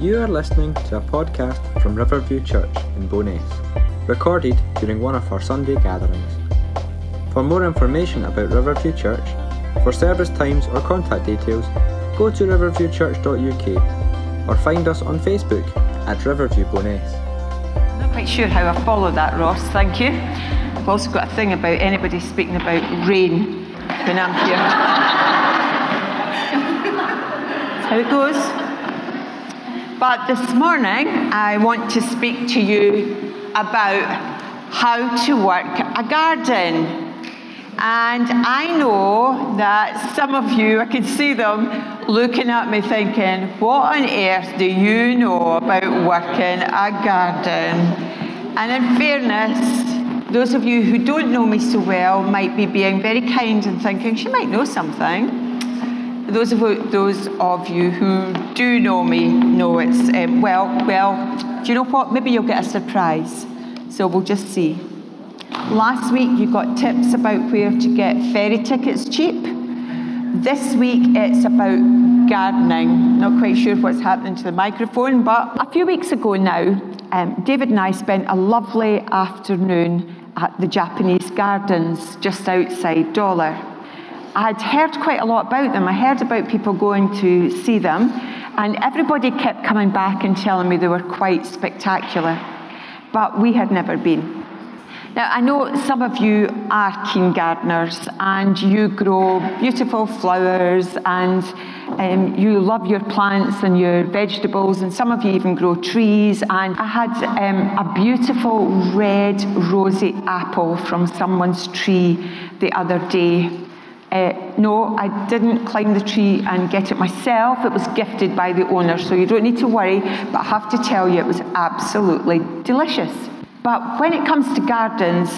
You are listening to a podcast from Riverview Church in Bo'ness, recorded during one of our Sunday gatherings. For more information about Riverview Church, for service times or contact details, go to riverviewchurch.uk or find us on Facebook at Riverview Bo'ness. I'm not quite sure how I follow that, Ross. Thank you. I've also got a thing about anybody speaking about rain when I'm here. How it goes. But this morning, I want to speak to you about how to work a garden. And I know that some of you, I can see them looking at me thinking, what on earth do you know about working a garden? And in fairness, those of you who don't know me so well might be being very kind and thinking she might know something. Those of, those of you who do know me know it's, um, well, well, do you know what? Maybe you'll get a surprise. So we'll just see. Last week you got tips about where to get ferry tickets cheap. This week it's about gardening. Not quite sure what's happening to the microphone, but a few weeks ago now, um, David and I spent a lovely afternoon at the Japanese gardens just outside Dollar. I'd heard quite a lot about them. I heard about people going to see them, and everybody kept coming back and telling me they were quite spectacular. But we had never been. Now, I know some of you are keen gardeners and you grow beautiful flowers and um, you love your plants and your vegetables, and some of you even grow trees. And I had um, a beautiful red rosy apple from someone's tree the other day. Uh, no, I didn't climb the tree and get it myself. It was gifted by the owner, so you don't need to worry. But I have to tell you, it was absolutely delicious. But when it comes to gardens,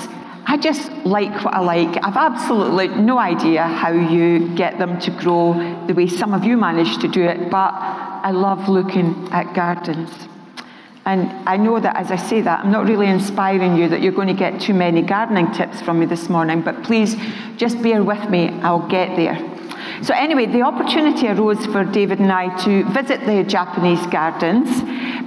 I just like what I like. I've absolutely no idea how you get them to grow the way some of you manage to do it, but I love looking at gardens. And I know that as I say that, I'm not really inspiring you that you're going to get too many gardening tips from me this morning, but please just bear with me, I'll get there. So, anyway, the opportunity arose for David and I to visit the Japanese gardens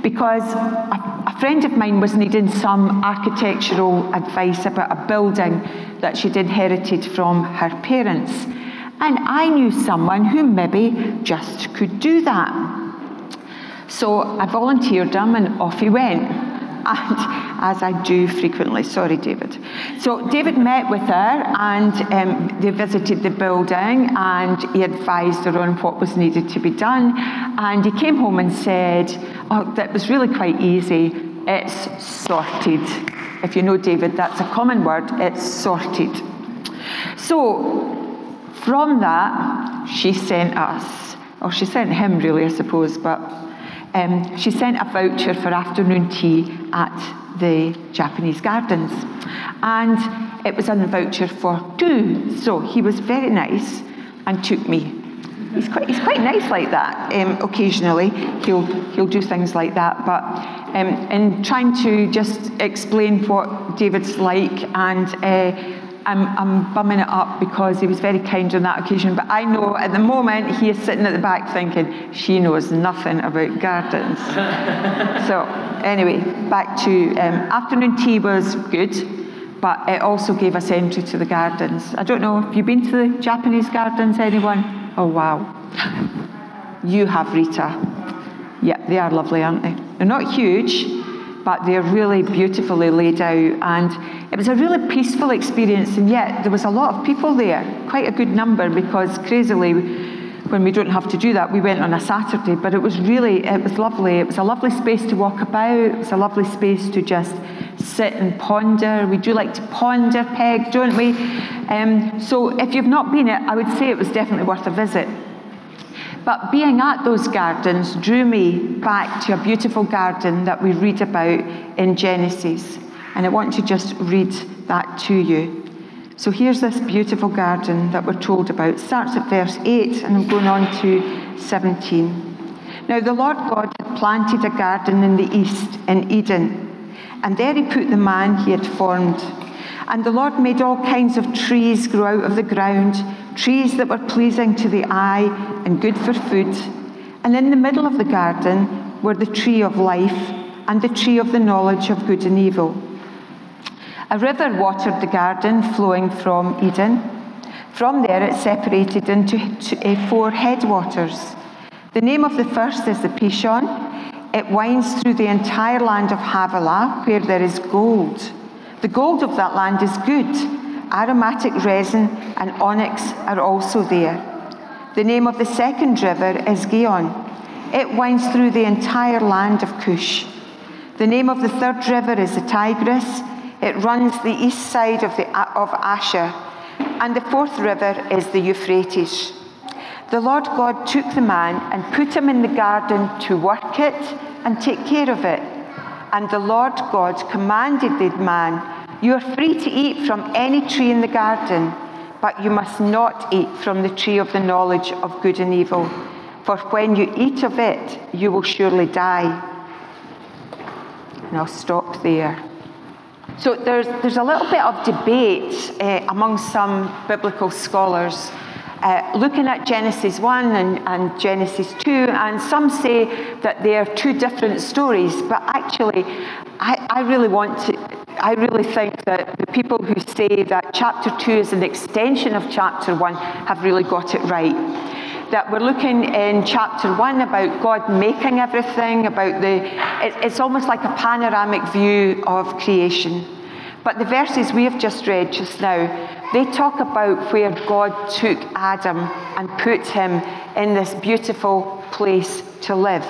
because a, a friend of mine was needing some architectural advice about a building that she'd inherited from her parents. And I knew someone who maybe just could do that. So I volunteered him and off he went and as I do frequently. Sorry, David. So David met with her and um, they visited the building and he advised her on what was needed to be done. And he came home and said, Oh, that was really quite easy. It's sorted. If you know David, that's a common word. It's sorted. So from that, she sent us, or she sent him really, I suppose, but um, she sent a voucher for afternoon tea at the Japanese gardens. And it was a voucher for two. So he was very nice and took me. He's quite, he's quite nice like that. Um, occasionally, he'll, he'll do things like that. But um, in trying to just explain what David's like and uh, I'm, I'm bumming it up because he was very kind on that occasion. But I know at the moment he is sitting at the back thinking, she knows nothing about gardens. so, anyway, back to um, afternoon tea was good, but it also gave us entry to the gardens. I don't know, have you been to the Japanese gardens, anyone? Oh, wow. You have, Rita. Yeah, they are lovely, aren't they? They're not huge, but they're really beautifully laid out. And it was a really peaceful experience, and yet there was a lot of people there, quite a good number, because crazily, when we don't have to do that, we went on a Saturday. But it was really, it was lovely. It was a lovely space to walk about. It was a lovely space to just sit and ponder. We do like to ponder, Peg, don't we? Um, so if you've not been it, I would say it was definitely worth a visit. But being at those gardens drew me back to a beautiful garden that we read about in Genesis. And I want to just read that to you. So here's this beautiful garden that we're told about. It starts at verse 8 and I'm going on to 17. Now the Lord God had planted a garden in the east in Eden, and there he put the man he had formed. And the Lord made all kinds of trees grow out of the ground trees that were pleasing to the eye and good for food. And in the middle of the garden were the tree of life and the tree of the knowledge of good and evil. A river watered the garden flowing from Eden. From there, it separated into uh, four headwaters. The name of the first is the Pishon. It winds through the entire land of Havilah, where there is gold. The gold of that land is good. Aromatic resin and onyx are also there. The name of the second river is Gihon. It winds through the entire land of Cush. The name of the third river is the Tigris. It runs the east side of, the, of Ashur. And the fourth river is the Euphrates. The Lord God took the man and put him in the garden to work it and take care of it. And the Lord God commanded the man, You are free to eat from any tree in the garden, but you must not eat from the tree of the knowledge of good and evil. For when you eat of it, you will surely die. And I'll stop there. So there's, there's a little bit of debate uh, among some biblical scholars uh, looking at Genesis 1 and, and, Genesis 2, and some say that they are two different stories, but actually, I, I really want to. I really think that the people who say that chapter 2 is an extension of chapter 1 have really got it right. That we're looking in chapter 1 about God making everything, about the. It, it's almost like a panoramic view of creation. But the verses we have just read just now, they talk about where God took Adam and put him in this beautiful place to live.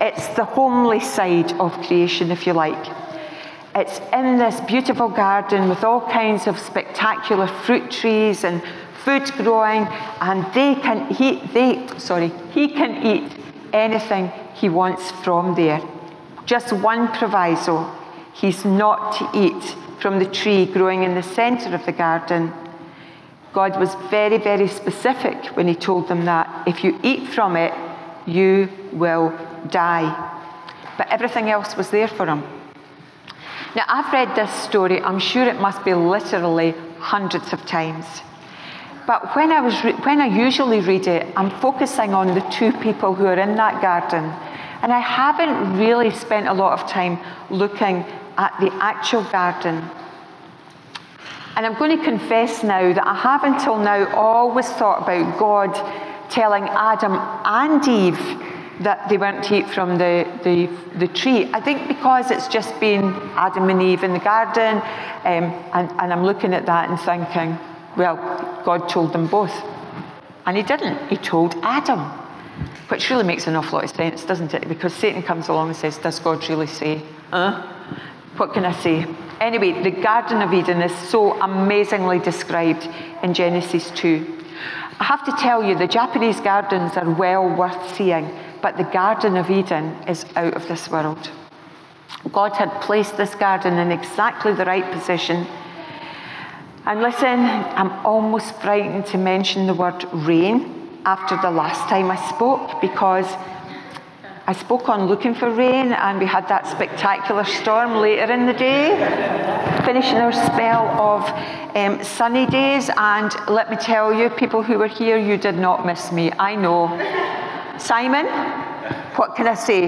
It's the homely side of creation, if you like. It's in this beautiful garden with all kinds of spectacular fruit trees and food growing, and they can he they sorry, he can eat anything he wants from there. Just one proviso. He's not to eat from the tree growing in the center of the garden. God was very, very specific when he told them that if you eat from it, you will die. But everything else was there for him. Now, I've read this story, I'm sure it must be literally hundreds of times. But when I, was re- when I usually read it, I'm focusing on the two people who are in that garden. And I haven't really spent a lot of time looking at the actual garden. And I'm going to confess now that I have until now always thought about God telling Adam and Eve that they weren't to eat from the, the, the tree. I think because it's just been Adam and Eve in the garden, um, and, and I'm looking at that and thinking, well, God told them both. And he didn't. He told Adam, which really makes an awful lot of sense, doesn't it? Because Satan comes along and says, Does God really say? Huh? What can I say? Anyway, the Garden of Eden is so amazingly described in Genesis 2. I have to tell you, the Japanese gardens are well worth seeing, but the Garden of Eden is out of this world. God had placed this garden in exactly the right position. And listen, I'm almost frightened to mention the word rain after the last time I spoke because I spoke on looking for rain, and we had that spectacular storm later in the day, finishing our spell of um, sunny days. And let me tell you, people who were here, you did not miss me. I know. Simon, what can I say?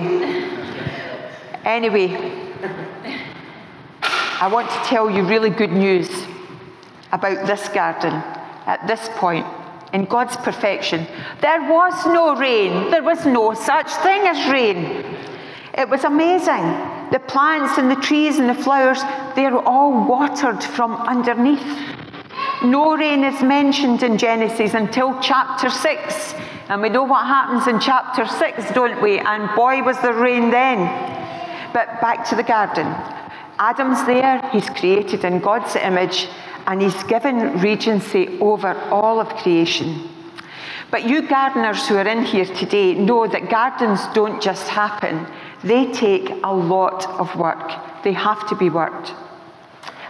Anyway, I want to tell you really good news about this garden at this point in God's perfection. There was no rain, there was no such thing as rain. It was amazing. The plants and the trees and the flowers, they're all watered from underneath. No rain is mentioned in Genesis until chapter 6. And we know what happens in chapter 6, don't we? And boy, was there rain then. But back to the garden. Adam's there, he's created in God's image, and he's given regency over all of creation. But you gardeners who are in here today know that gardens don't just happen, they take a lot of work. They have to be worked.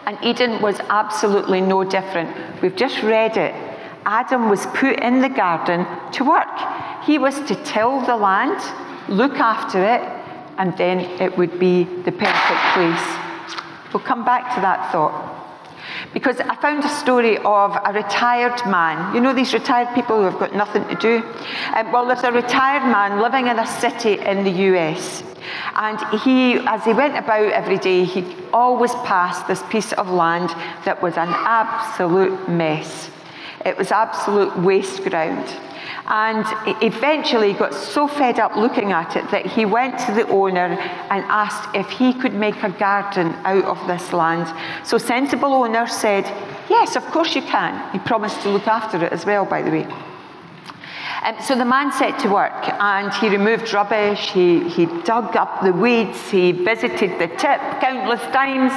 And Eden was absolutely no different. We've just read it. Adam was put in the garden to work. He was to till the land, look after it, and then it would be the perfect place. We'll come back to that thought. Because I found a story of a retired man. You know, these retired people who have got nothing to do? Um, well, there's a retired man living in a city in the US. And he, as he went about every day, he always passed this piece of land that was an absolute mess. It was absolute waste ground. And eventually got so fed up looking at it that he went to the owner and asked if he could make a garden out of this land. So sensible owner said, Yes, of course you can. He promised to look after it as well, by the way. Um, so the man set to work and he removed rubbish, he, he dug up the weeds, he visited the tip countless times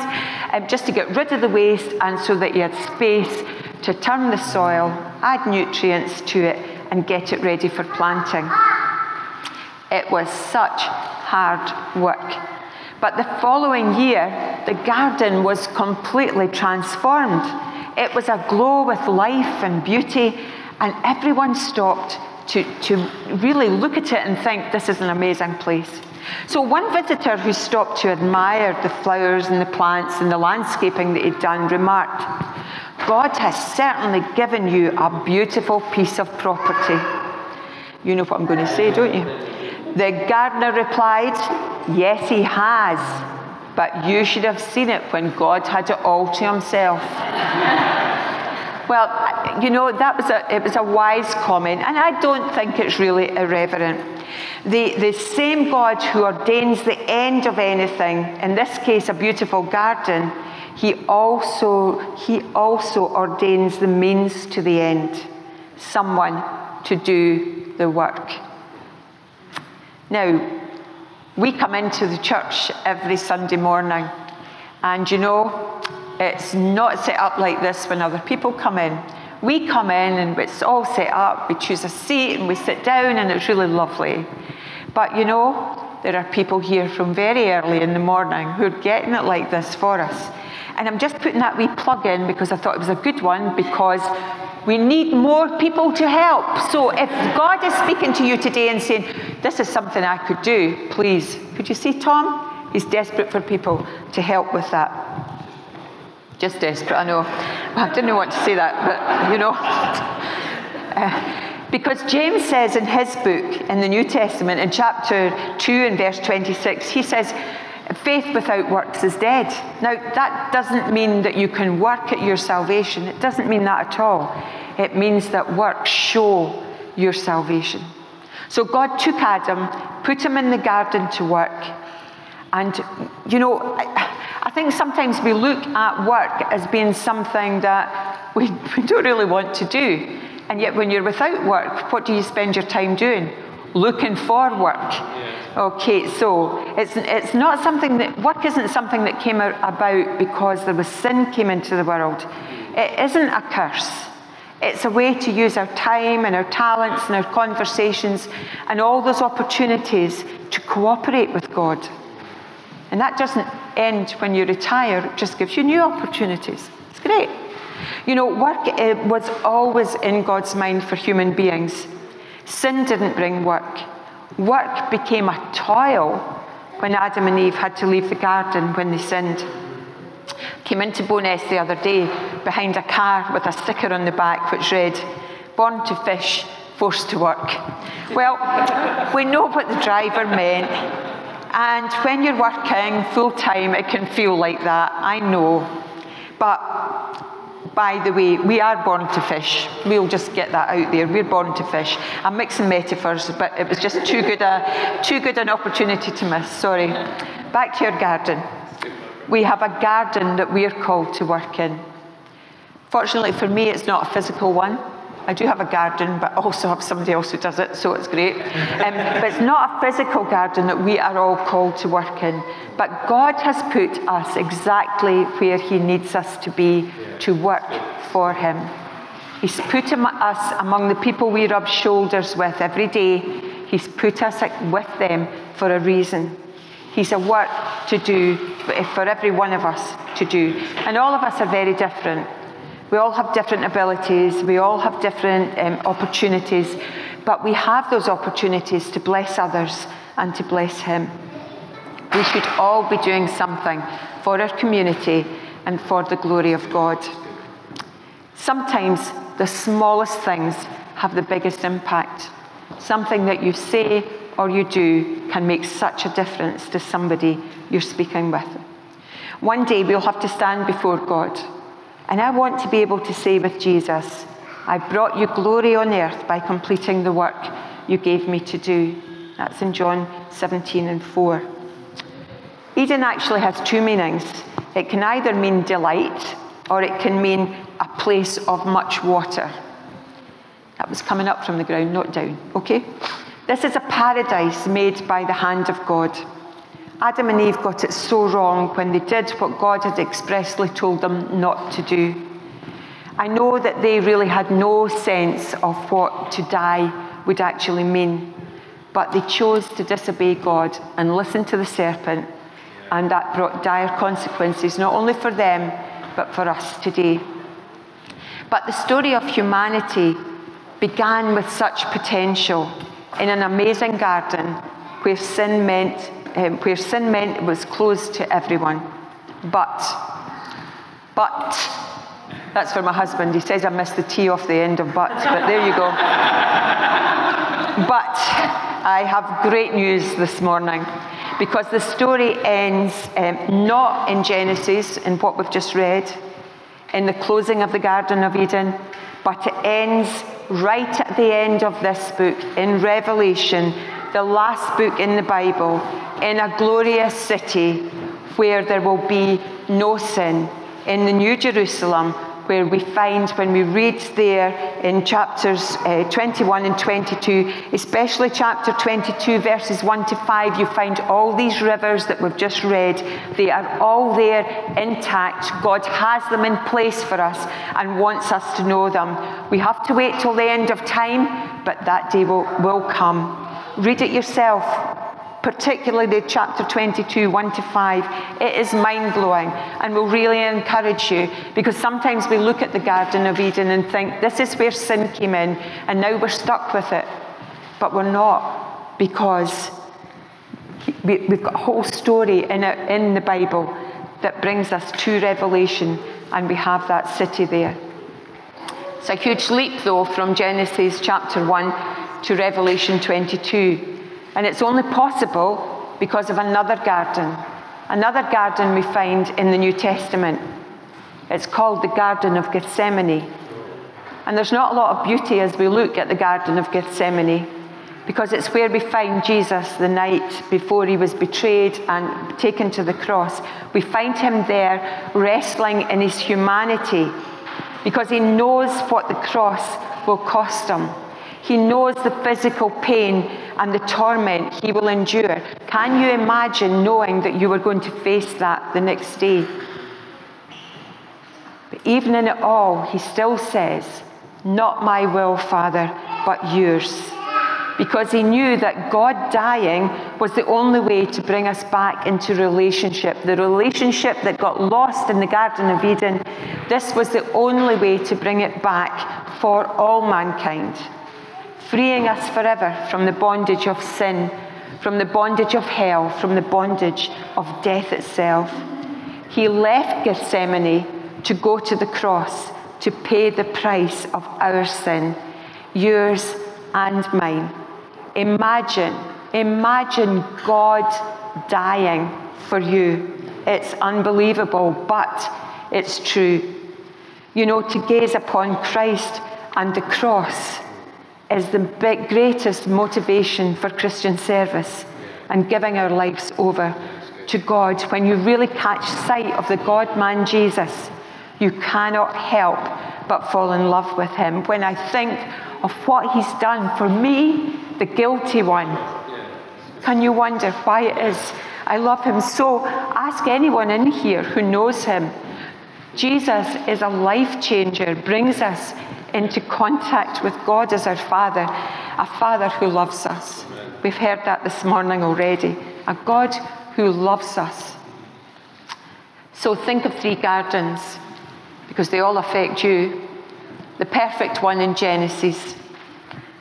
um, just to get rid of the waste and so that he had space to turn the soil, add nutrients to it, and get it ready for planting. It was such hard work. But the following year, the garden was completely transformed. It was aglow with life and beauty, and everyone stopped to, to really look at it and think this is an amazing place. So, one visitor who stopped to admire the flowers and the plants and the landscaping that he'd done remarked, God has certainly given you a beautiful piece of property. You know what I'm going to say, don't you? The gardener replied, Yes, he has, but you should have seen it when God had it all to himself. well, you know, that was a, it was a wise comment, and I don't think it's really irreverent. The, the same God who ordains the end of anything, in this case, a beautiful garden, he also, he also ordains the means to the end, someone to do the work. Now, we come into the church every Sunday morning, and you know, it's not set up like this when other people come in. We come in and it's all set up, we choose a seat and we sit down, and it's really lovely. But you know, there are people here from very early in the morning who are getting it like this for us. And I'm just putting that wee plug in because I thought it was a good one because we need more people to help. So if God is speaking to you today and saying, This is something I could do, please, could you see Tom? He's desperate for people to help with that. Just desperate, I know. I didn't want to say that, but you know. Uh, because James says in his book, in the New Testament, in chapter 2 and verse 26, he says, Faith without works is dead. Now, that doesn't mean that you can work at your salvation. It doesn't mean that at all. It means that works show your salvation. So God took Adam, put him in the garden to work. And, you know, I, I think sometimes we look at work as being something that we, we don't really want to do. And yet, when you're without work, what do you spend your time doing? Looking for work. Okay, so it's, it's not something that, work isn't something that came about because there was sin came into the world. It isn't a curse. It's a way to use our time and our talents and our conversations and all those opportunities to cooperate with God. And that doesn't end when you retire, it just gives you new opportunities. It's great. You know, work eh, was always in God's mind for human beings. Sin didn't bring work. Work became a toil when Adam and Eve had to leave the garden when they sinned. Came into Bo'ness the other day behind a car with a sticker on the back which read, Born to fish, forced to work. Well, we know what the driver meant. And when you're working full time, it can feel like that, I know. But by the way, we are born to fish. We'll just get that out there. We're born to fish. I'm mixing metaphors, but it was just too good a too good an opportunity to miss. Sorry. Back to your garden. We have a garden that we're called to work in. Fortunately for me, it's not a physical one. I do have a garden, but also have somebody else who does it, so it's great. Um, but it's not a physical garden that we are all called to work in. But God has put us exactly where He needs us to be to work for Him. He's put us among the people we rub shoulders with every day. He's put us with them for a reason. He's a work to do for every one of us to do. And all of us are very different. We all have different abilities, we all have different um, opportunities, but we have those opportunities to bless others and to bless Him. We should all be doing something for our community and for the glory of God. Sometimes the smallest things have the biggest impact. Something that you say or you do can make such a difference to somebody you're speaking with. One day we'll have to stand before God, and I want to be able to say with Jesus, I brought you glory on earth by completing the work you gave me to do. That's in John 17 and 4. Eden actually has two meanings. It can either mean delight or it can mean a place of much water. That was coming up from the ground, not down, okay? This is a paradise made by the hand of God. Adam and Eve got it so wrong when they did what God had expressly told them not to do. I know that they really had no sense of what to die would actually mean, but they chose to disobey God and listen to the serpent, and that brought dire consequences, not only for them, but for us today. But the story of humanity began with such potential in an amazing garden where sin meant um, where sin meant it was closed to everyone. But, but, that's for my husband. He says I missed the T off the end of but, but there you go. but I have great news this morning because the story ends um, not in Genesis, in what we've just read, in the closing of the Garden of Eden, but it ends right at the end of this book in Revelation, the last book in the Bible, in a glorious city where there will be no sin, in the New Jerusalem, where we find when we read there in chapters uh, 21 and 22, especially chapter 22, verses 1 to 5, you find all these rivers that we've just read. They are all there intact. God has them in place for us and wants us to know them. We have to wait till the end of time, but that day will, will come. Read it yourself particularly the chapter 22, 1 to 5. It is mind blowing and will really encourage you because sometimes we look at the Garden of Eden and think this is where sin came in and now we're stuck with it. But we're not because we, have got a whole story in, it, in the Bible that brings us to Revelation and we have that city there. It's a huge leap, though, from Genesis chapter 1 to Revelation 22. And it's only possible because of another garden. Another garden we find in the New Testament. It's called the Garden of Gethsemane. And there's not a lot of beauty as we look at the Garden of Gethsemane because it's where we find Jesus the night before he was betrayed and taken to the cross. We find him there wrestling in his humanity because he knows what the cross will cost him. He knows the physical pain and the torment he will endure. Can you imagine knowing that you were going to face that the next day? But even in it all, he still says, Not my will, Father, but yours. Because he knew that God dying was the only way to bring us back into relationship. The relationship that got lost in the Garden of Eden, this was the only way to bring it back for all mankind freeing us forever from the bondage of sin, from the bondage of hell, from the bondage of death itself. He left Gethsemane to go to the cross to pay the price of our sin, yours and mine. Imagine, imagine God dying for you. It's unbelievable, but it's true. You know, to gaze upon Christ and the cross is the big, greatest motivation for Christian service and giving our lives over to God. When you really catch sight of the God man Jesus, you cannot help but fall in love with him. When I think of what he's done for me, the guilty one, can you wonder why it is I love him so? Ask anyone in here who knows him. Jesus is a life changer, brings us into contact with God as our Father, a Father who loves us. We've heard that this morning already. A God who loves us. So think of three gardens because they all affect you. The perfect one in Genesis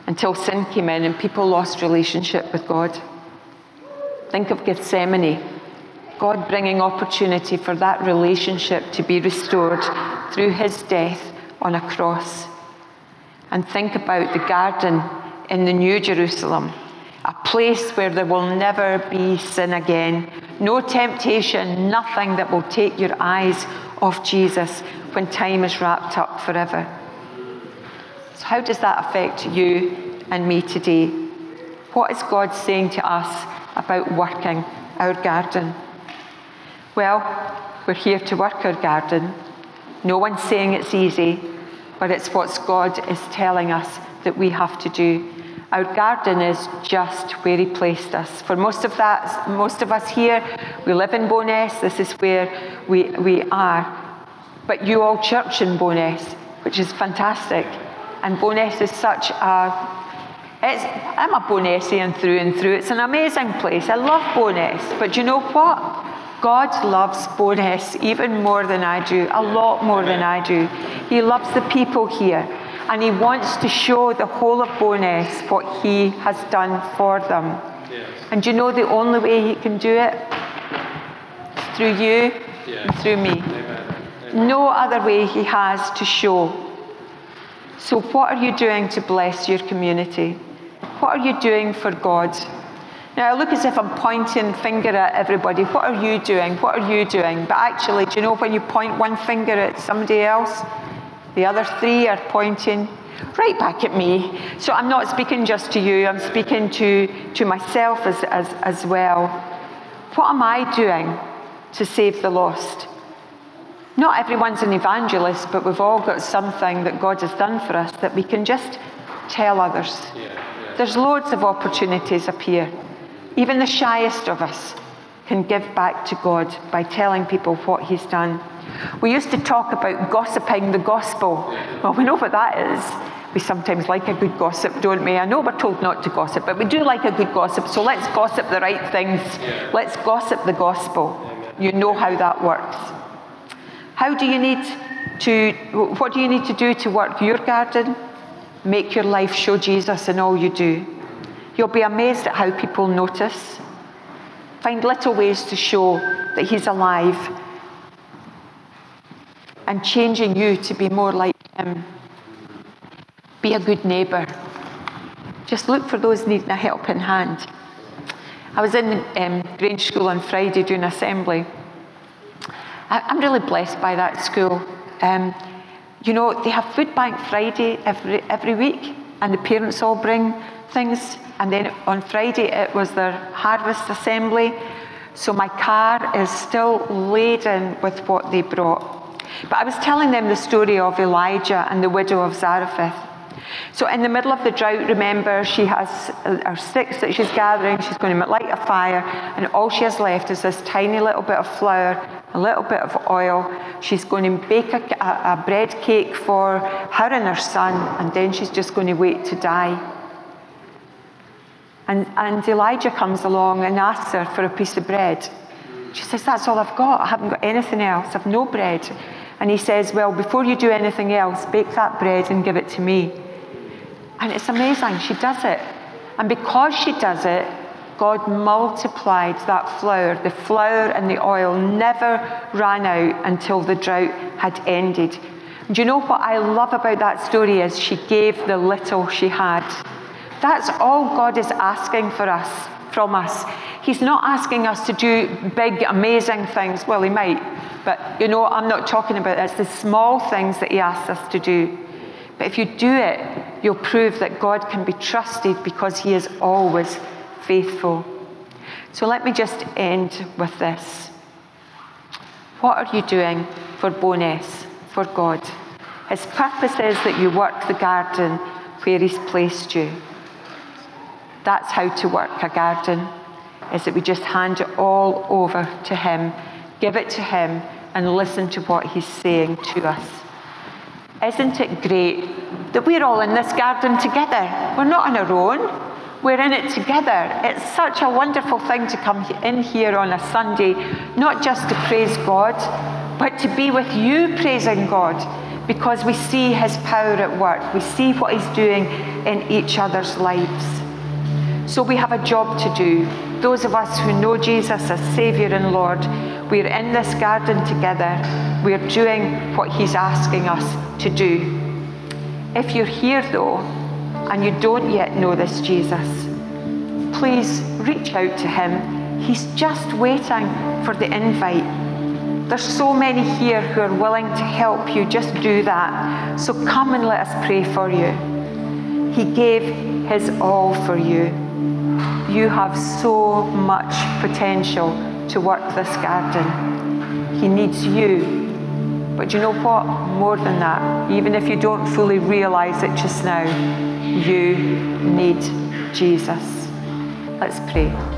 until sin came in and people lost relationship with God. Think of Gethsemane. God bringing opportunity for that relationship to be restored through his death on a cross. And think about the garden in the New Jerusalem, a place where there will never be sin again, no temptation, nothing that will take your eyes off Jesus when time is wrapped up forever. So, how does that affect you and me today? What is God saying to us about working our garden? Well, we're here to work our garden. No one's saying it's easy, but it's what God is telling us that we have to do. Our garden is just where He placed us. For most of that, most of us here, we live in Bo'ness. This is where we, we are. But you all church in Bo'ness, which is fantastic. And Bo'ness is such a it's, I'm a Bo'nessian through and through. It's an amazing place. I love Bo'ness. But you know what? God loves Bo'ness even more than I do, a lot more than I do. He loves the people here. And he wants to show the whole of Bo'ness what he has done for them. Yes. And you know the only way he can do it? Through you and through me. Amen. Amen. No other way he has to show. So, what are you doing to bless your community? What are you doing for God? Now, I look as if I'm pointing finger at everybody. What are you doing? What are you doing? But actually, do you know when you point one finger at somebody else, the other three are pointing right back at me. So I'm not speaking just to you, I'm speaking to, to myself as, as, as well. What am I doing to save the lost? Not everyone's an evangelist, but we've all got something that God has done for us that we can just tell others. Yeah, yeah. There's loads of opportunities up here. Even the shyest of us can give back to God by telling people what He's done. We used to talk about gossiping the gospel. Well, we know what that is. We sometimes like a good gossip, don't we? I know we're told not to gossip, but we do like a good gossip, so let's gossip the right things. Let's gossip the gospel. You know how that works. How do you need to, what do you need to do to work your garden? Make your life show Jesus in all you do. You'll be amazed at how people notice. Find little ways to show that He's alive and changing you to be more like Him. Be a good neighbour. Just look for those needing a helping hand. I was in um, Grange School on Friday doing assembly. I, am really blessed by that school. Um, you know, they have Food Bank Friday every, every week, and the parents all bring things. And then on Friday, it was their harvest assembly. So my car is still laden with what they brought. But I was telling them the story of Elijah and the widow of Zarephath. So, in the middle of the drought, remember, she has uh, her sticks that she's gathering, she's going to light a fire, and all she has left is this tiny little bit of flour, a little bit of oil. She's going to bake a, a, bread cake for her and her son, and then she's just going to wait to die. And, and Elijah comes along and asks her for a piece of bread. She says, That's all I've got. I haven't got anything else. I've no bread. And he says, Well, before you do anything else, bake that bread and give it to me. And it's amazing. She does it. And because she does it, God multiplied that flour. The flour and the oil never ran out until the drought had ended. Do you know what I love about that story is she gave the little she had. That's all God is asking for us, from us. He's not asking us to do big, amazing things. Well, He might, but you know, I'm not talking about. It's the small things that He asks us to do. But if you do it, you'll prove that God can be trusted because He is always faithful. So let me just end with this. What are you doing for Bo'ness, for God? His purpose is that you work the garden where He's placed you. That's how to work a garden, is that we just hand it all over to Him, give it to Him, and listen to what He's saying to us. Isn't it great that we're all in this garden together? We're not on our own. We're in it together. It's such a wonderful thing to come in here on a Sunday, not just to praise God, but to be with you praising God because we see His power at work. We see what He's doing in each other's lives. So we have a job to do. Those of us who know Jesus as Saviour and Lord, we're in this garden together. We're doing what He's asking us to do. If you're here though, and you don't yet know this Jesus, please reach out to Him. He's just waiting for the invite. There's so many here who are willing to help you just do that. So come and let us pray for you. He gave His all for you. You have so much potential to work this garden. He needs you. But you know what? More than that, even if you don't fully realize it just now, you need Jesus. Let's pray.